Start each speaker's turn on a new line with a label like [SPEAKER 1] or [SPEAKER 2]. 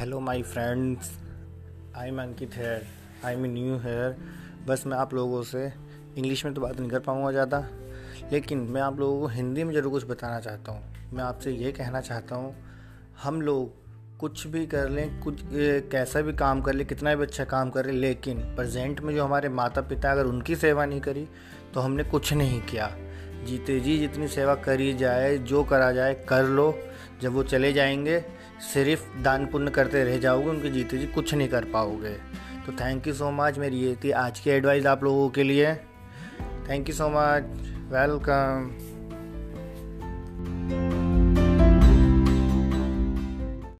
[SPEAKER 1] Hello my friends I am Ankit here I am new here बस मैं आप लोगों से इंग्लिश में तो बात नहीं कर पाऊँगा ज़्यादा, लेकिन मैं आप लोगों को हिंदी में ज़रूर कुछ बताना चाहता हूँ। मैं आपसे ये कहना चाहता हूँ, हम लोग कुछ भी कर लें, कुछ कैसा भी काम कर लें, कितना भी अच्छा काम कर लें, लेकिन प्रेजेंट में जो हमारे माता पिता अगर उनकी सेवा नहीं करी तो हमने कुछ नहीं किया। जीते जी, जितनी सेवा करी जाए, जो करा जाए, कर लो। जब वो चले जाएँगे, सिर्फ़ दान पुण्य करते रह जाओगे, उनके जीते जी कुछ नहीं कर पाओगे। तो थैंक यू सो मच मेरी ये थी आज की एडवाइस आप लोगों के लिए। Thank you so much welcome